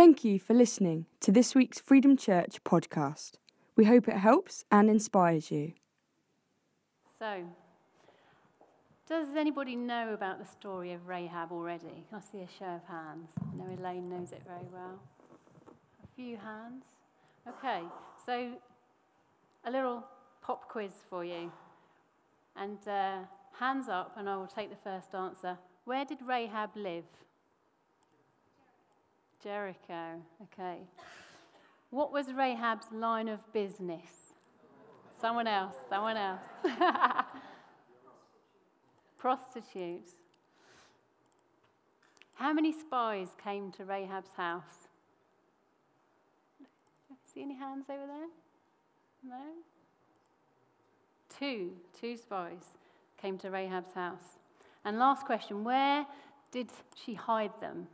Thank you for listening to this week's Freedom Church podcast. We hope it helps and inspires you. So, does anybody know about the story of Rahab already? I see a show of hands? I know Elaine knows it very well. A few hands. Okay, so a little pop quiz for you. And uh, hands up, and I will take the first answer. Where did Rahab live? Jericho. Okay. What was Rahab's line of business? Someone else, someone else. Prostitutes. How many spies came to Rahab's house? See any hands over there? No? Two, two spies came to Rahab's house. And last question where did she hide them?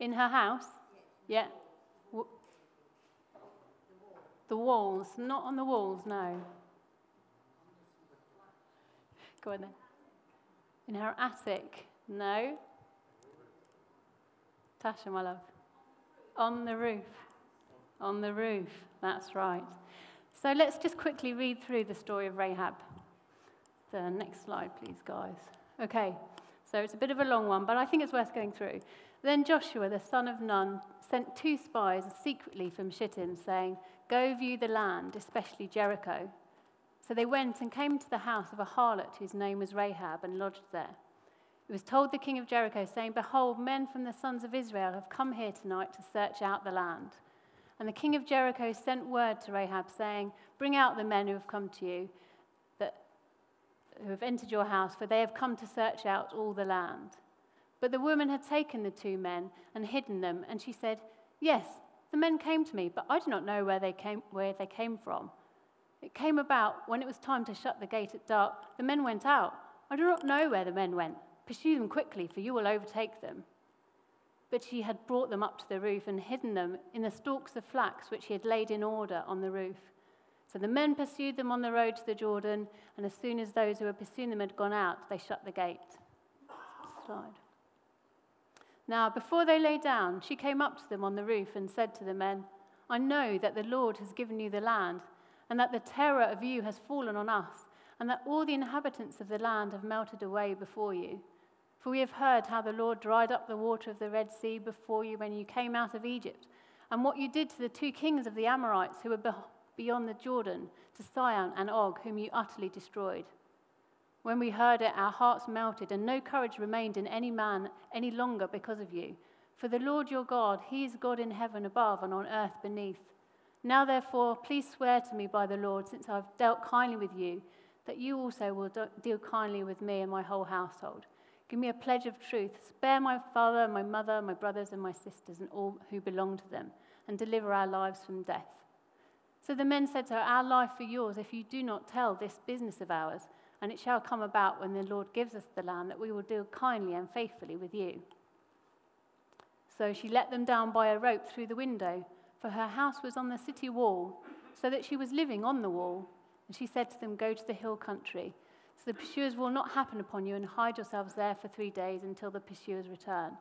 In her house? Yeah. The walls. Not on the walls, no. Go on then. In her attic? No. Tasha, my love. On the roof. On the roof. That's right. So let's just quickly read through the story of Rahab. The next slide, please, guys. Okay. So it's a bit of a long one, but I think it's worth going through. Then Joshua, the son of Nun, sent two spies secretly from Shittim, saying, Go view the land, especially Jericho. So they went and came to the house of a harlot whose name was Rahab and lodged there. It was told the king of Jericho, saying, Behold, men from the sons of Israel have come here tonight to search out the land. And the king of Jericho sent word to Rahab, saying, Bring out the men who have come to you, that, who have entered your house, for they have come to search out all the land. But the woman had taken the two men and hidden them, and she said, Yes, the men came to me, but I do not know where they came, where they came from. It came about when it was time to shut the gate at dark, the men went out. I do not know where the men went. Pursue them quickly, for you will overtake them. But she had brought them up to the roof and hidden them in the stalks of flax which she had laid in order on the roof. So the men pursued them on the road to the Jordan, and as soon as those who were pursuing them had gone out, they shut the gate. Slide. Now, before they lay down, she came up to them on the roof and said to the men, I know that the Lord has given you the land, and that the terror of you has fallen on us, and that all the inhabitants of the land have melted away before you. For we have heard how the Lord dried up the water of the Red Sea before you when you came out of Egypt, and what you did to the two kings of the Amorites who were beyond the Jordan, to Sihon and Og, whom you utterly destroyed. When we heard it, our hearts melted, and no courage remained in any man any longer because of you. For the Lord your God, He is God in heaven above and on earth beneath. Now, therefore, please swear to me by the Lord, since I've dealt kindly with you, that you also will deal kindly with me and my whole household. Give me a pledge of truth. Spare my father, my mother, my brothers, and my sisters, and all who belong to them, and deliver our lives from death. So the men said to her, Our life for yours, if you do not tell this business of ours. And it shall come about when the Lord gives us the land that we will deal kindly and faithfully with you. So she let them down by a rope through the window, for her house was on the city wall, so that she was living on the wall. And she said to them, Go to the hill country, so the pursuers will not happen upon you, and hide yourselves there for three days until the pursuers return.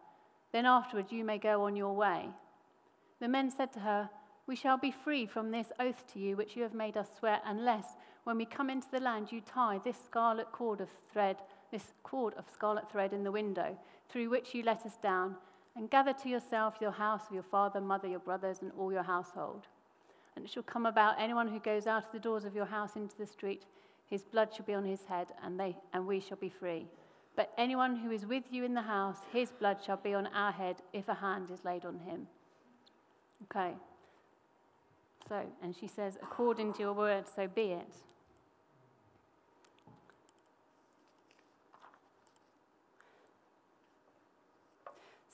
Then afterward you may go on your way. The men said to her, We shall be free from this oath to you which you have made us swear, unless when we come into the land, you tie this scarlet cord of thread, this cord of scarlet thread in the window, through which you let us down, and gather to yourself your house your father, mother, your brothers, and all your household. And it shall come about anyone who goes out of the doors of your house into the street, his blood shall be on his head, and, they, and we shall be free. But anyone who is with you in the house, his blood shall be on our head if a hand is laid on him. Okay. So, and she says, according to your word, so be it.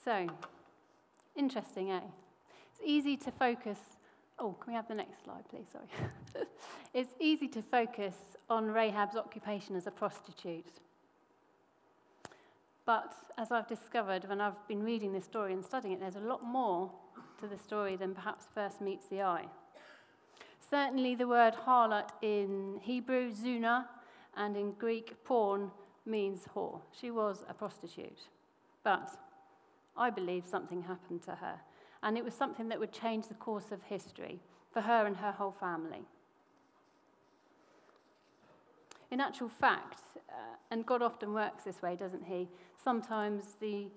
So, interesting, eh? It's easy to focus. Oh, can we have the next slide, please? Sorry. it's easy to focus on Rahab's occupation as a prostitute. But as I've discovered when I've been reading this story and studying it, there's a lot more to the story than perhaps first meets the eye. Certainly, the word harlot in Hebrew, zuna, and in Greek, porn means whore. She was a prostitute. But I believe something happened to her, and it was something that would change the course of history for her and her whole family. In actual fact, uh, and God often works this way, doesn't He? Sometimes the,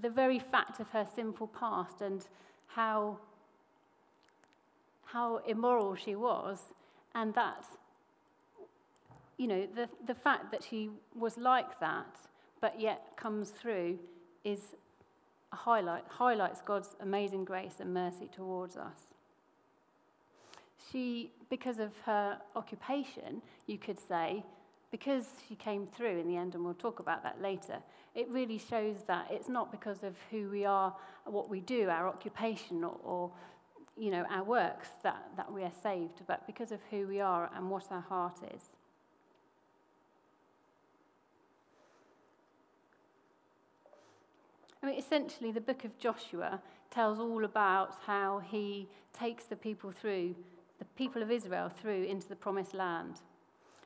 the very fact of her sinful past and how, how immoral she was, and that, you know, the, the fact that she was like that, but yet comes through, is a highlight, highlights God's amazing grace and mercy towards us. She, because of her occupation, you could say, because she came through in the end, and we'll talk about that later, it really shows that it's not because of who we are, what we do, our occupation, or, or you know, our works that, that we are saved, but because of who we are and what our heart is. I mean, essentially, the book of Joshua tells all about how he takes the people through the people of Israel through into the promised land.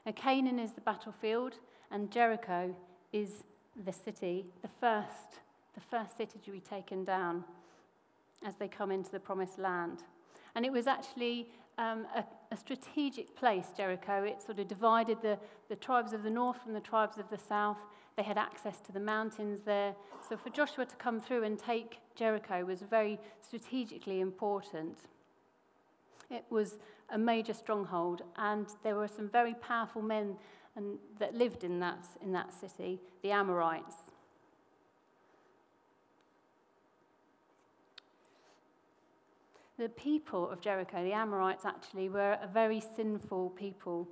Now, Canaan is the battlefield, and Jericho is the city, the first, the first city to be taken down as they come into the promised land. And it was actually um, a, a strategic place, Jericho. It sort of divided the, the tribes of the north from the tribes of the south. They had access to the mountains there. So for Joshua to come through and take Jericho was very strategically important. It was a major stronghold, and there were some very powerful men and, that lived in that, in that city, the Amorites. The people of Jericho, the Amorites, actually were a very sinful people.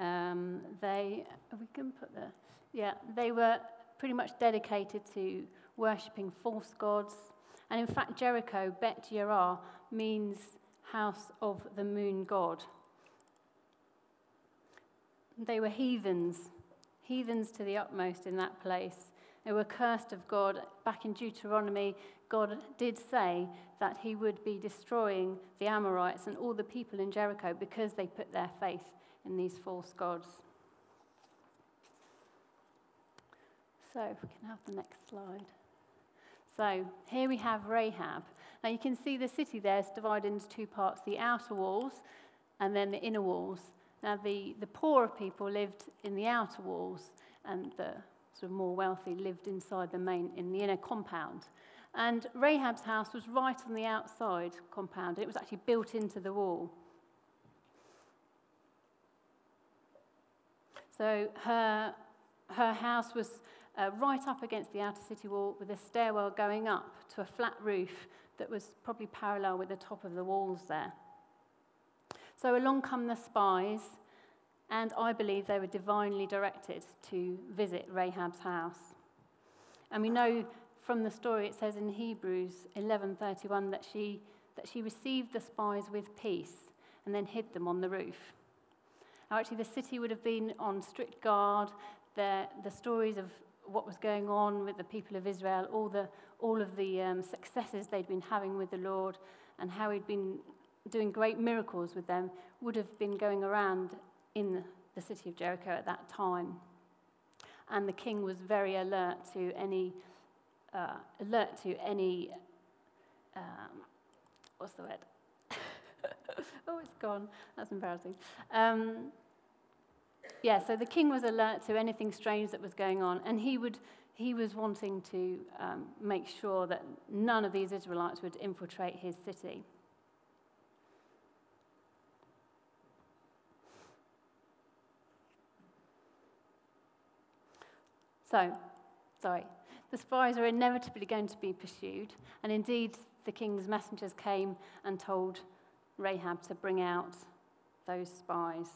Um, they, we can put the, yeah, they were pretty much dedicated to worshipping false gods. And in fact, Jericho, Bet Yerah, means house of the moon god. They were heathens, heathens to the utmost in that place. They were cursed of God. Back in Deuteronomy, God did say that he would be destroying the Amorites and all the people in Jericho because they put their faith in these false gods. So, if we can have the next slide. So, here we have Rahab. Now you can see the city there is divided into two parts the outer walls and then the inner walls. Now, the, the poorer people lived in the outer walls, and the sort of more wealthy lived inside the main, in the inner compound. And Rahab's house was right on the outside compound. And it was actually built into the wall. So her, her house was uh, right up against the outer city wall with a stairwell going up to a flat roof that was probably parallel with the top of the walls there. So along come the spies, and I believe they were divinely directed to visit Rahab's house. And we know from the story, it says in Hebrews 11:31 that she, that she received the spies with peace and then hid them on the roof. Now, actually, the city would have been on strict guard. The, the stories of what was going on with the people of Israel, all, the, all of the um, successes they'd been having with the Lord, and how he'd been doing great miracles with them, would have been going around in the city of Jericho at that time. And the king was very alert to any, uh, alert to any, um, what's the word? oh, it's gone. That's embarrassing. Um, yeah, so the king was alert to anything strange that was going on, and he, would, he was wanting to um, make sure that none of these Israelites would infiltrate his city. So, sorry, the spies are inevitably going to be pursued, and indeed, the king's messengers came and told Rahab to bring out those spies.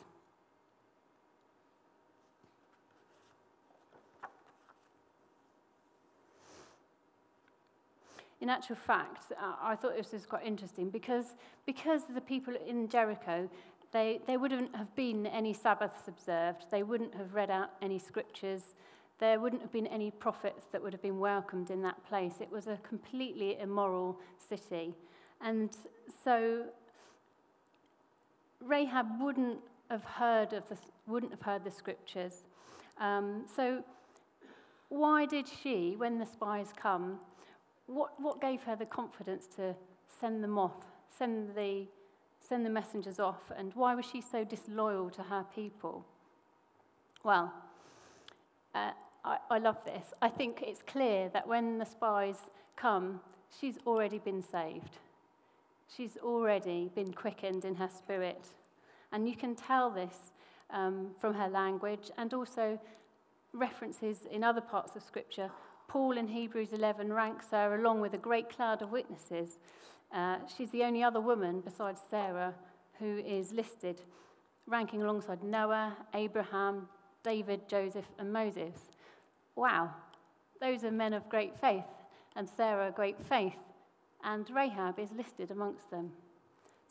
in actual fact, I thought this was quite interesting because, because the people in Jericho, they, they wouldn't have been any Sabbaths observed, they wouldn't have read out any scriptures, there wouldn't have been any prophets that would have been welcomed in that place. It was a completely immoral city. And so Rahab wouldn't have heard of the, wouldn't have heard the scriptures. Um, so, why did she, when the spies come, what, what gave her the confidence to send them off, send the, send the messengers off, and why was she so disloyal to her people? Well, uh, I, I love this. I think it's clear that when the spies come, she's already been saved. She's already been quickened in her spirit. And you can tell this um, from her language and also references in other parts of Scripture. Paul in Hebrews 11 ranks her along with a great cloud of witnesses. Uh, she's the only other woman besides Sarah who is listed, ranking alongside Noah, Abraham, David, Joseph, and Moses. Wow, those are men of great faith, and Sarah, great faith, and Rahab is listed amongst them.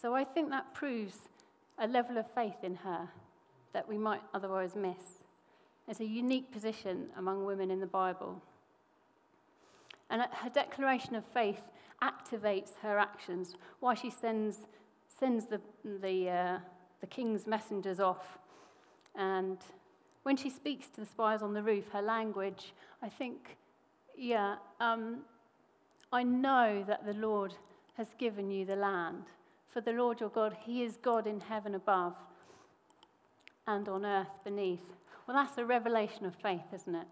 So I think that proves a level of faith in her that we might otherwise miss. It's a unique position among women in the Bible. And her declaration of faith activates her actions, why she sends, sends the, the, uh, the king's messengers off. And when she speaks to the spies on the roof, her language, I think, yeah, um, I know that the Lord has given you the land. For the Lord your God, He is God in heaven above and on earth beneath. Well, that's a revelation of faith, isn't it?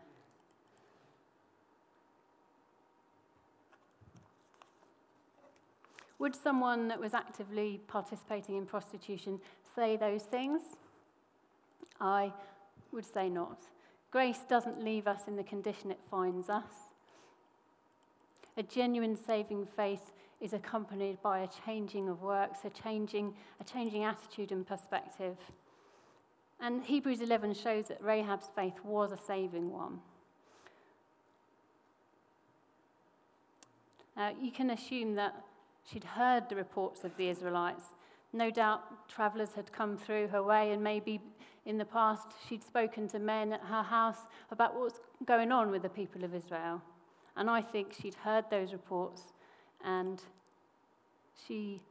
Would someone that was actively participating in prostitution say those things? I would say not. Grace doesn't leave us in the condition it finds us. A genuine saving faith is accompanied by a changing of works, a changing, a changing attitude and perspective. And Hebrews 11 shows that Rahab's faith was a saving one. Uh, you can assume that she'd heard the reports of the Israelites. No doubt travelers had come through her way, and maybe in the past she'd spoken to men at her house about what's going on with the people of Israel. And I think she'd heard those reports and she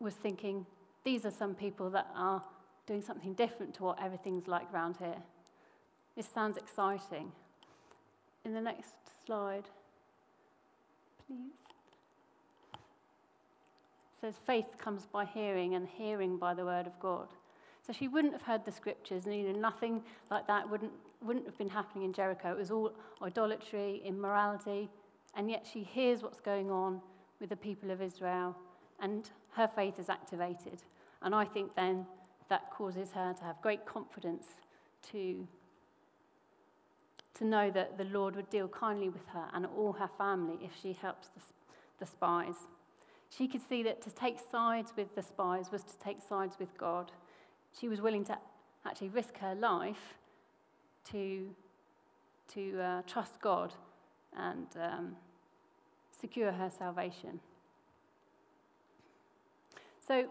was thinking, these are some people that are doing something different to what everything's like around here. This sounds exciting. In the next slide, please. It says faith comes by hearing, and hearing by the word of God. So she wouldn't have heard the scriptures, and you know, nothing like that wouldn't, wouldn't have been happening in Jericho. It was all idolatry, immorality, and yet she hears what's going on with the people of Israel, and her faith is activated. And I think then that causes her to have great confidence to, to know that the Lord would deal kindly with her and all her family if she helps the, the spies. She could see that to take sides with the spies was to take sides with God. She was willing to actually risk her life to, to uh, trust God and um, secure her salvation. So,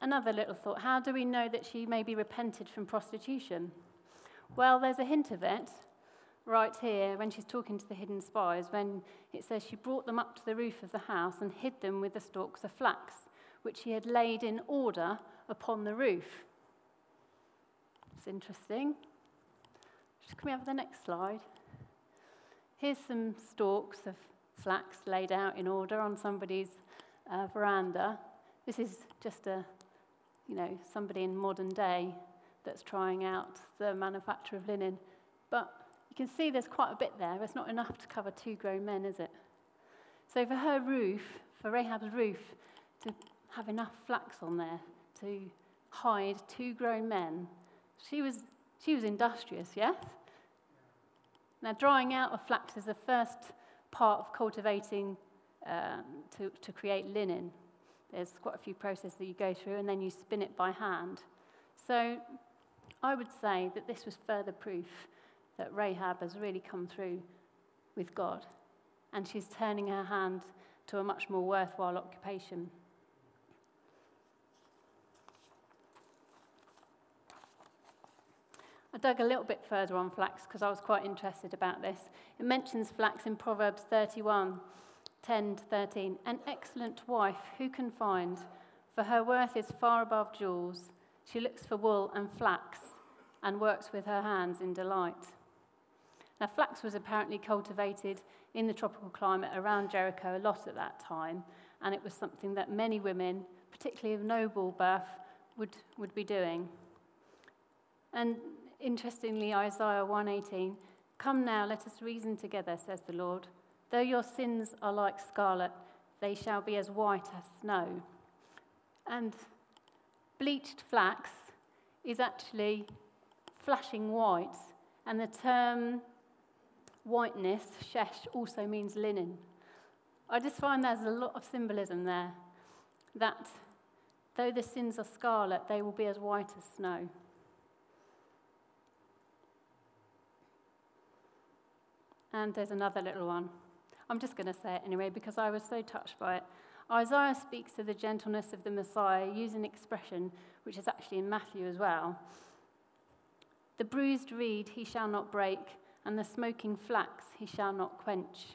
another little thought how do we know that she may be repented from prostitution? Well, there's a hint of it right here when she's talking to the hidden spies, when it says she brought them up to the roof of the house and hid them with the stalks of flax, which she had laid in order upon the roof. Interesting. Can we have the next slide? Here's some stalks of flax laid out in order on somebody's uh, veranda. This is just a, you know, somebody in modern day that's trying out the manufacture of linen. But you can see there's quite a bit there. It's not enough to cover two grown men, is it? So for her roof, for Rahab's roof, to have enough flax on there to hide two grown men, she was, she was industrious, yes? Now, drying out of flax is the first part of cultivating um, to, to create linen. There's quite a few processes that you go through, and then you spin it by hand. So I would say that this was further proof that Rahab has really come through with God, and she's turning her hand to a much more worthwhile occupation. I dug a little bit further on flax because I was quite interested about this. It mentions flax in Proverbs 31 10 to 13. An excellent wife who can find? For her worth is far above jewels. She looks for wool and flax and works with her hands in delight. Now, flax was apparently cultivated in the tropical climate around Jericho a lot at that time, and it was something that many women, particularly of noble birth, would, would be doing. And interestingly, Isaiah 118, Come now, let us reason together, says the Lord. Though your sins are like scarlet, they shall be as white as snow. And bleached flax is actually flashing white, and the term whiteness, shesh, also means linen. I just find there's a lot of symbolism there that though the sins are scarlet, they will be as white as snow. And there's another little one. I'm just going to say it anyway because I was so touched by it. Isaiah speaks of the gentleness of the Messiah using an expression which is actually in Matthew as well. The bruised reed he shall not break, and the smoking flax he shall not quench.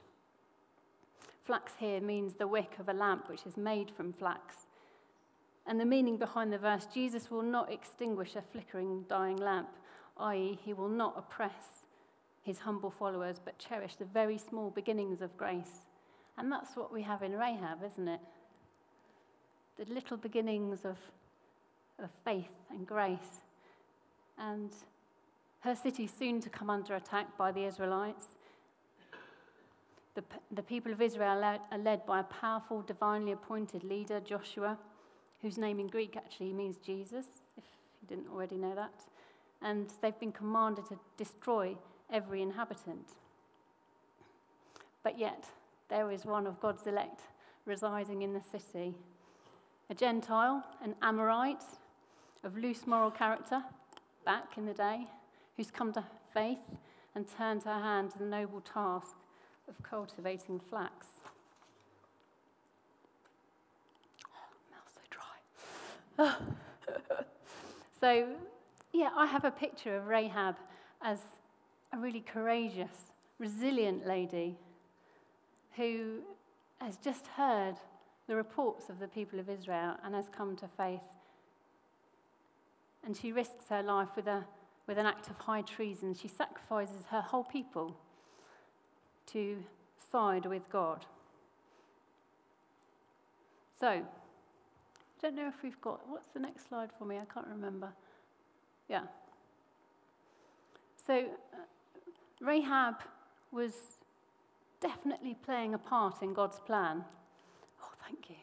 Flax here means the wick of a lamp which is made from flax. And the meaning behind the verse Jesus will not extinguish a flickering, dying lamp, i.e., he will not oppress his humble followers, but cherish the very small beginnings of grace. And that's what we have in Rahab, isn't it? The little beginnings of, of faith and grace. And her city soon to come under attack by the Israelites. The, the people of Israel are led by a powerful, divinely appointed leader, Joshua, whose name in Greek actually means Jesus, if you didn't already know that. And they've been commanded to destroy every inhabitant. But yet, there is one of God's elect residing in the city a Gentile, an Amorite of loose moral character back in the day, who's come to faith and turned her hand to the noble task of cultivating flax. So dry. so, yeah, I have a picture of Rahab as a really courageous, resilient lady who has just heard the reports of the people of Israel and has come to faith. And she risks her life with, a, with an act of high treason. She sacrifices her whole people to side with God. So, I don't know if we've got, what's the next slide for me? I can't remember. Yeah. So, Rahab was definitely playing a part in God's plan. Oh, thank you.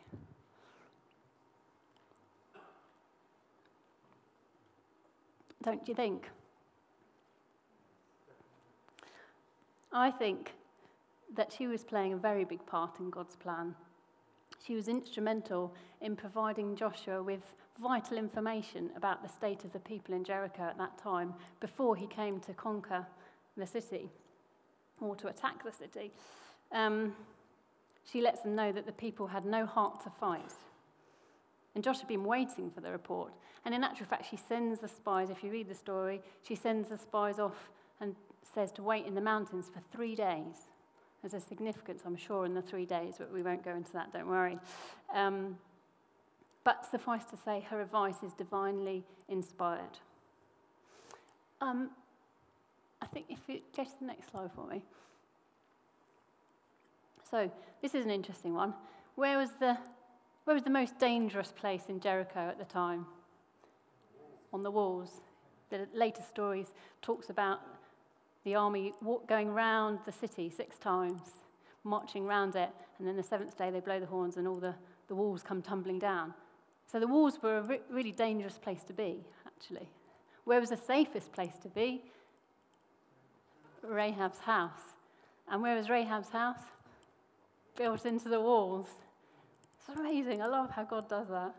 Don't you think? I think that she was playing a very big part in God's plan. She was instrumental in providing Joshua with vital information about the state of the people in Jericho at that time before he came to conquer the city or to attack the city, um, she lets them know that the people had no heart to fight. And Josh had been waiting for the report. And in actual fact, she sends the spies, if you read the story, she sends the spies off and says to wait in the mountains for three days. There's a significance, I'm sure, in the three days, but we won't go into that, don't worry. Um, but suffice to say, her advice is divinely inspired. Um, I think if you go to the next slide for me. So, this is an interesting one. Where was the, where was the most dangerous place in Jericho at the time? On the walls. The later stories talks about the army going round the city six times, marching round it, and then the seventh day they blow the horns and all the, the walls come tumbling down. So the walls were a re- really dangerous place to be, actually. Where was the safest place to be? Rahab's house. And where was Rahab's house? Built into the walls. It's amazing. I love how God does that.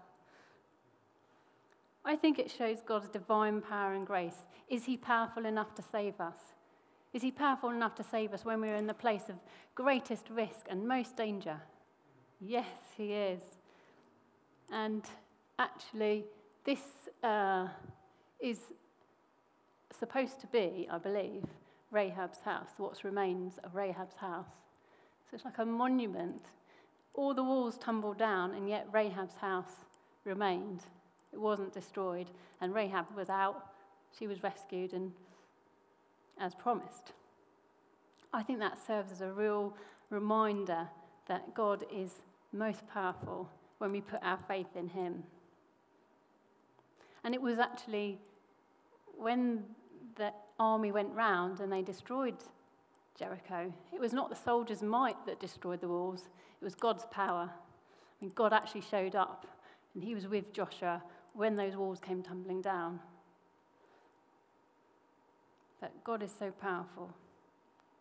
I think it shows God's divine power and grace. Is He powerful enough to save us? Is He powerful enough to save us when we're in the place of greatest risk and most danger? Yes, He is. And actually, this uh, is supposed to be, I believe, Rahab's house, what remains of Rahab's house. So it's like a monument. All the walls tumbled down, and yet Rahab's house remained. It wasn't destroyed. And Rahab was out. She was rescued and as promised. I think that serves as a real reminder that God is most powerful when we put our faith in Him. And it was actually when the army went round and they destroyed Jericho, it was not the soldiers' might that destroyed the walls, it was God's power. I mean, God actually showed up and He was with Joshua when those walls came tumbling down. But God is so powerful.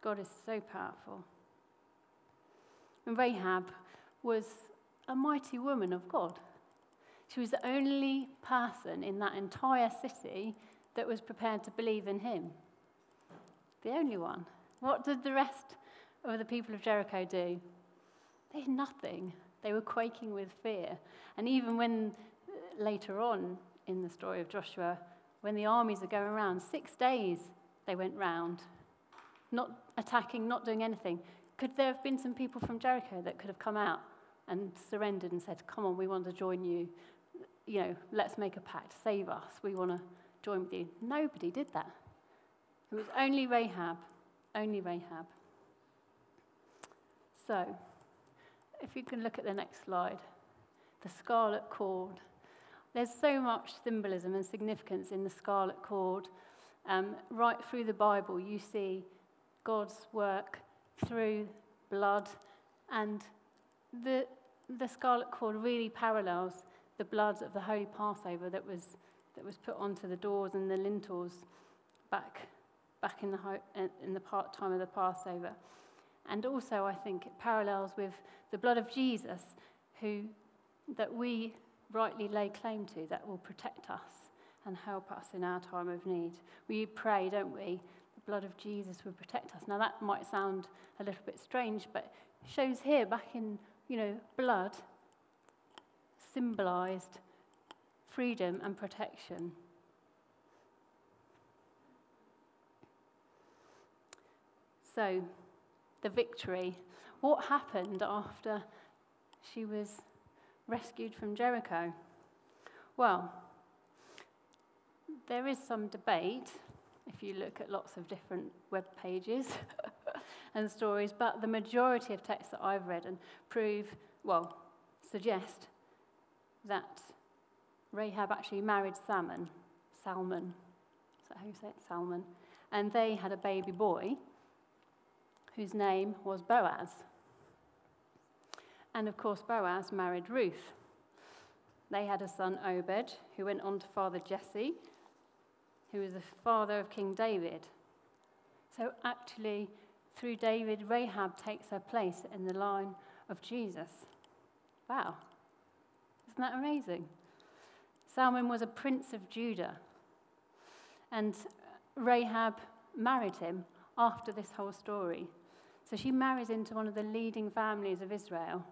God is so powerful. And Rahab was a mighty woman of God. She was the only person in that entire city that was prepared to believe in him. The only one. What did the rest of the people of Jericho do? They did nothing. They were quaking with fear. And even when uh, later on in the story of Joshua, when the armies are going around, six days they went round, not attacking, not doing anything. Could there have been some people from Jericho that could have come out and surrendered and said, Come on, we want to join you. You know, let's make a pact, save us, we want to join with you. Nobody did that. It was only Rahab, only Rahab. So, if you can look at the next slide, the scarlet cord. There's so much symbolism and significance in the scarlet cord. Um, right through the Bible, you see God's work through blood, and the, the scarlet cord really parallels the blood of the Holy Passover that was, that was put onto the doors and the lintels back, back in the, in the part time of the Passover. And also, I think it parallels with the blood of Jesus, who that we rightly lay claim to, that will protect us and help us in our time of need. We pray, don't we? The blood of Jesus will protect us. Now that might sound a little bit strange, but shows here back in, you know, blood symbolized freedom and protection. So, the victory. What happened after she was rescued from Jericho? Well, there is some debate if you look at lots of different web pages and stories, but the majority of texts that I've read and prove, well, suggest that Rahab actually married Salmon. Salmon. Is that how you say it? Salmon. And they had a baby boy whose name was Boaz. And of course, Boaz married Ruth. They had a son, Obed, who went on to father Jesse, who was the father of King David. So, actually, through David, Rahab takes her place in the line of Jesus. Wow. Isn't that amazing? Salmon was a prince of Judah. And Rahab married him after this whole story. So she marries into one of the leading families of Israel.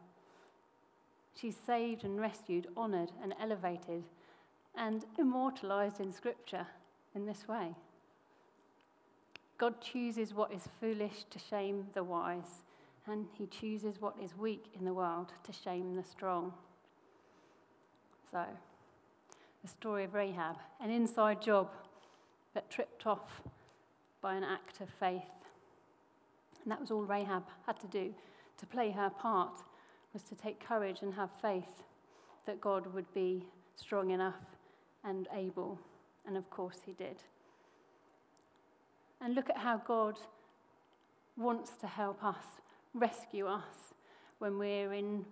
She's saved and rescued, honored and elevated, and immortalized in Scripture in this way. God chooses what is foolish to shame the wise, and he chooses what is weak in the world to shame the strong. So, the story of Rahab, an inside job that tripped off by an act of faith. And that was all Rahab had to do to play her part was to take courage and have faith that God would be strong enough and able. And of course, he did. And look at how God wants to help us, rescue us when we're in,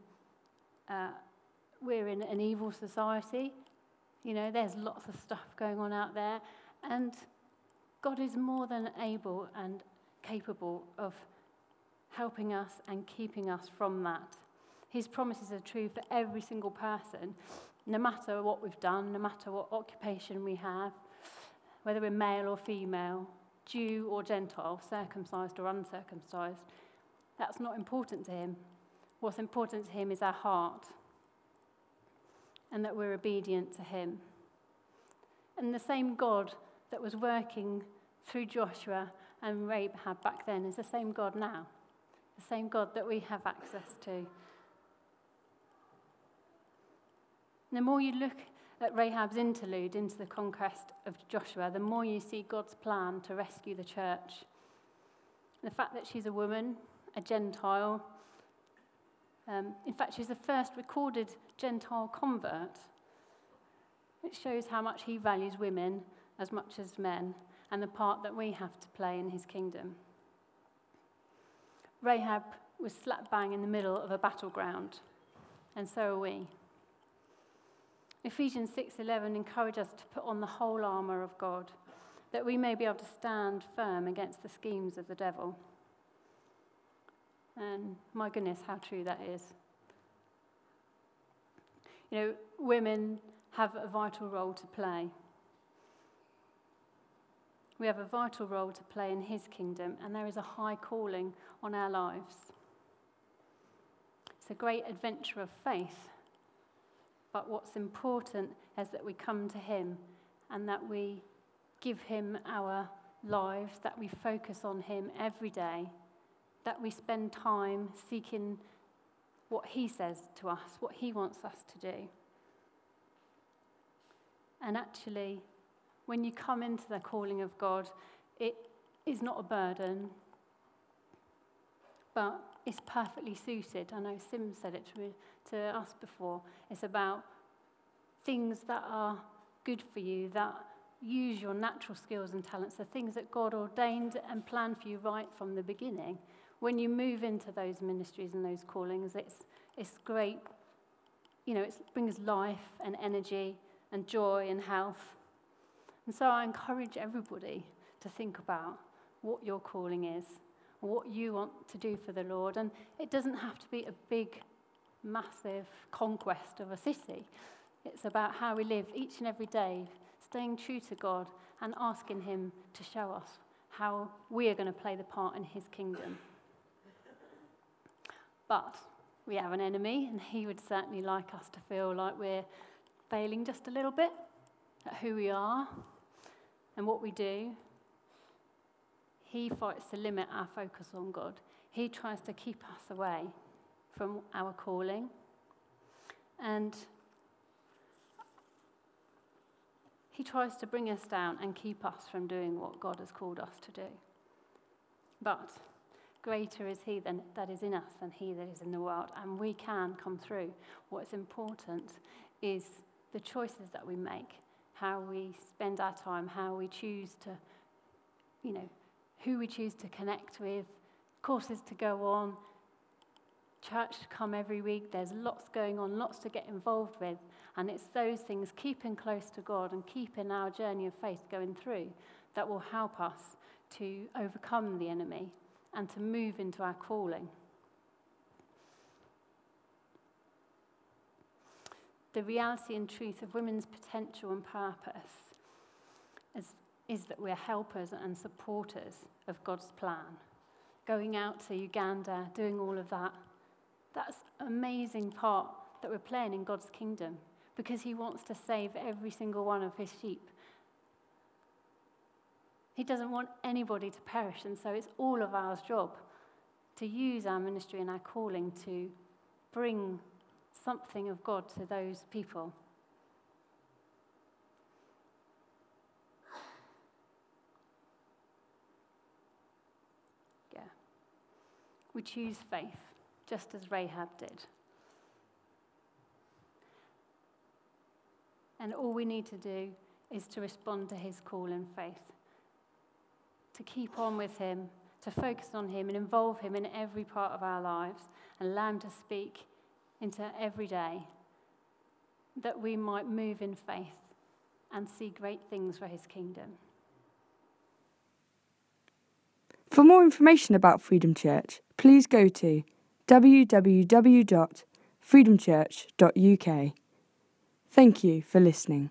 uh, we're in an evil society. You know, there's lots of stuff going on out there. And God is more than able and capable of helping us and keeping us from that. His promises are true for every single person, no matter what we've done, no matter what occupation we have, whether we're male or female, Jew or Gentile, circumcised or uncircumcised. That's not important to him. What's important to him is our heart and that we're obedient to him. And the same God that was working through Joshua and Rahab back then is the same God now, the same God that we have access to. the more you look at Rahab's interlude into the conquest of Joshua, the more you see God's plan to rescue the church. The fact that she's a woman, a Gentile, um, in fact, she's the first recorded Gentile convert. It shows how much he values women as much as men and the part that we have to play in his kingdom. Rahab was slap bang in the middle of a battleground, and so are we. Ephesians 6:11 encourages us to put on the whole armor of God, that we may be able to stand firm against the schemes of the devil. And my goodness, how true that is. You know, women have a vital role to play. We have a vital role to play in His kingdom, and there is a high calling on our lives. It's a great adventure of faith, but what's important is that we come to Him and that we give Him our lives, that we focus on Him every day, that we spend time seeking what He says to us, what He wants us to do. And actually, when you come into the calling of God, it is not a burden, but it's perfectly suited. I know Sim said it to, to us before. It's about things that are good for you, that use your natural skills and talents, the things that God ordained and planned for you right from the beginning. When you move into those ministries and those callings, it's, it's great. You know, it brings life and energy and joy and health. And so I encourage everybody to think about what your calling is, what you want to do for the Lord. And it doesn't have to be a big, massive conquest of a city. It's about how we live each and every day, staying true to God and asking Him to show us how we are going to play the part in His kingdom. But we have an enemy, and He would certainly like us to feel like we're failing just a little bit at who we are and what we do, he fights to limit our focus on God. He tries to keep us away from our calling. And he tries to bring us down and keep us from doing what God has called us to do. But greater is he than, that is in us than he that is in the world, and we can come through. What's important is the choices that we make how we spend our time, how we choose to, you know, who we choose to connect with, courses to go on, church to come every week. There's lots going on, lots to get involved with. And it's those things, keeping close to God and keeping our journey of faith going through, that will help us to overcome the enemy and to move into our calling. the reality and truth of women's potential and purpose is, is that we're helpers and supporters of God's plan. Going out to Uganda, doing all of that, that's an amazing part that we're playing in God's kingdom because He wants to save every single one of His sheep. He doesn't want anybody to perish, and so it's all of our job to use our ministry and our calling to bring something of God to those people. Yeah. We choose faith, just as Rahab did. And all we need to do is to respond to his call in faith, to keep on with him, to focus on him and involve him in every part of our lives and allow him to speak into every day that we might move in faith and see great things for his kingdom. For more information about Freedom Church, please go to www.freedomchurch.uk. Thank you for listening.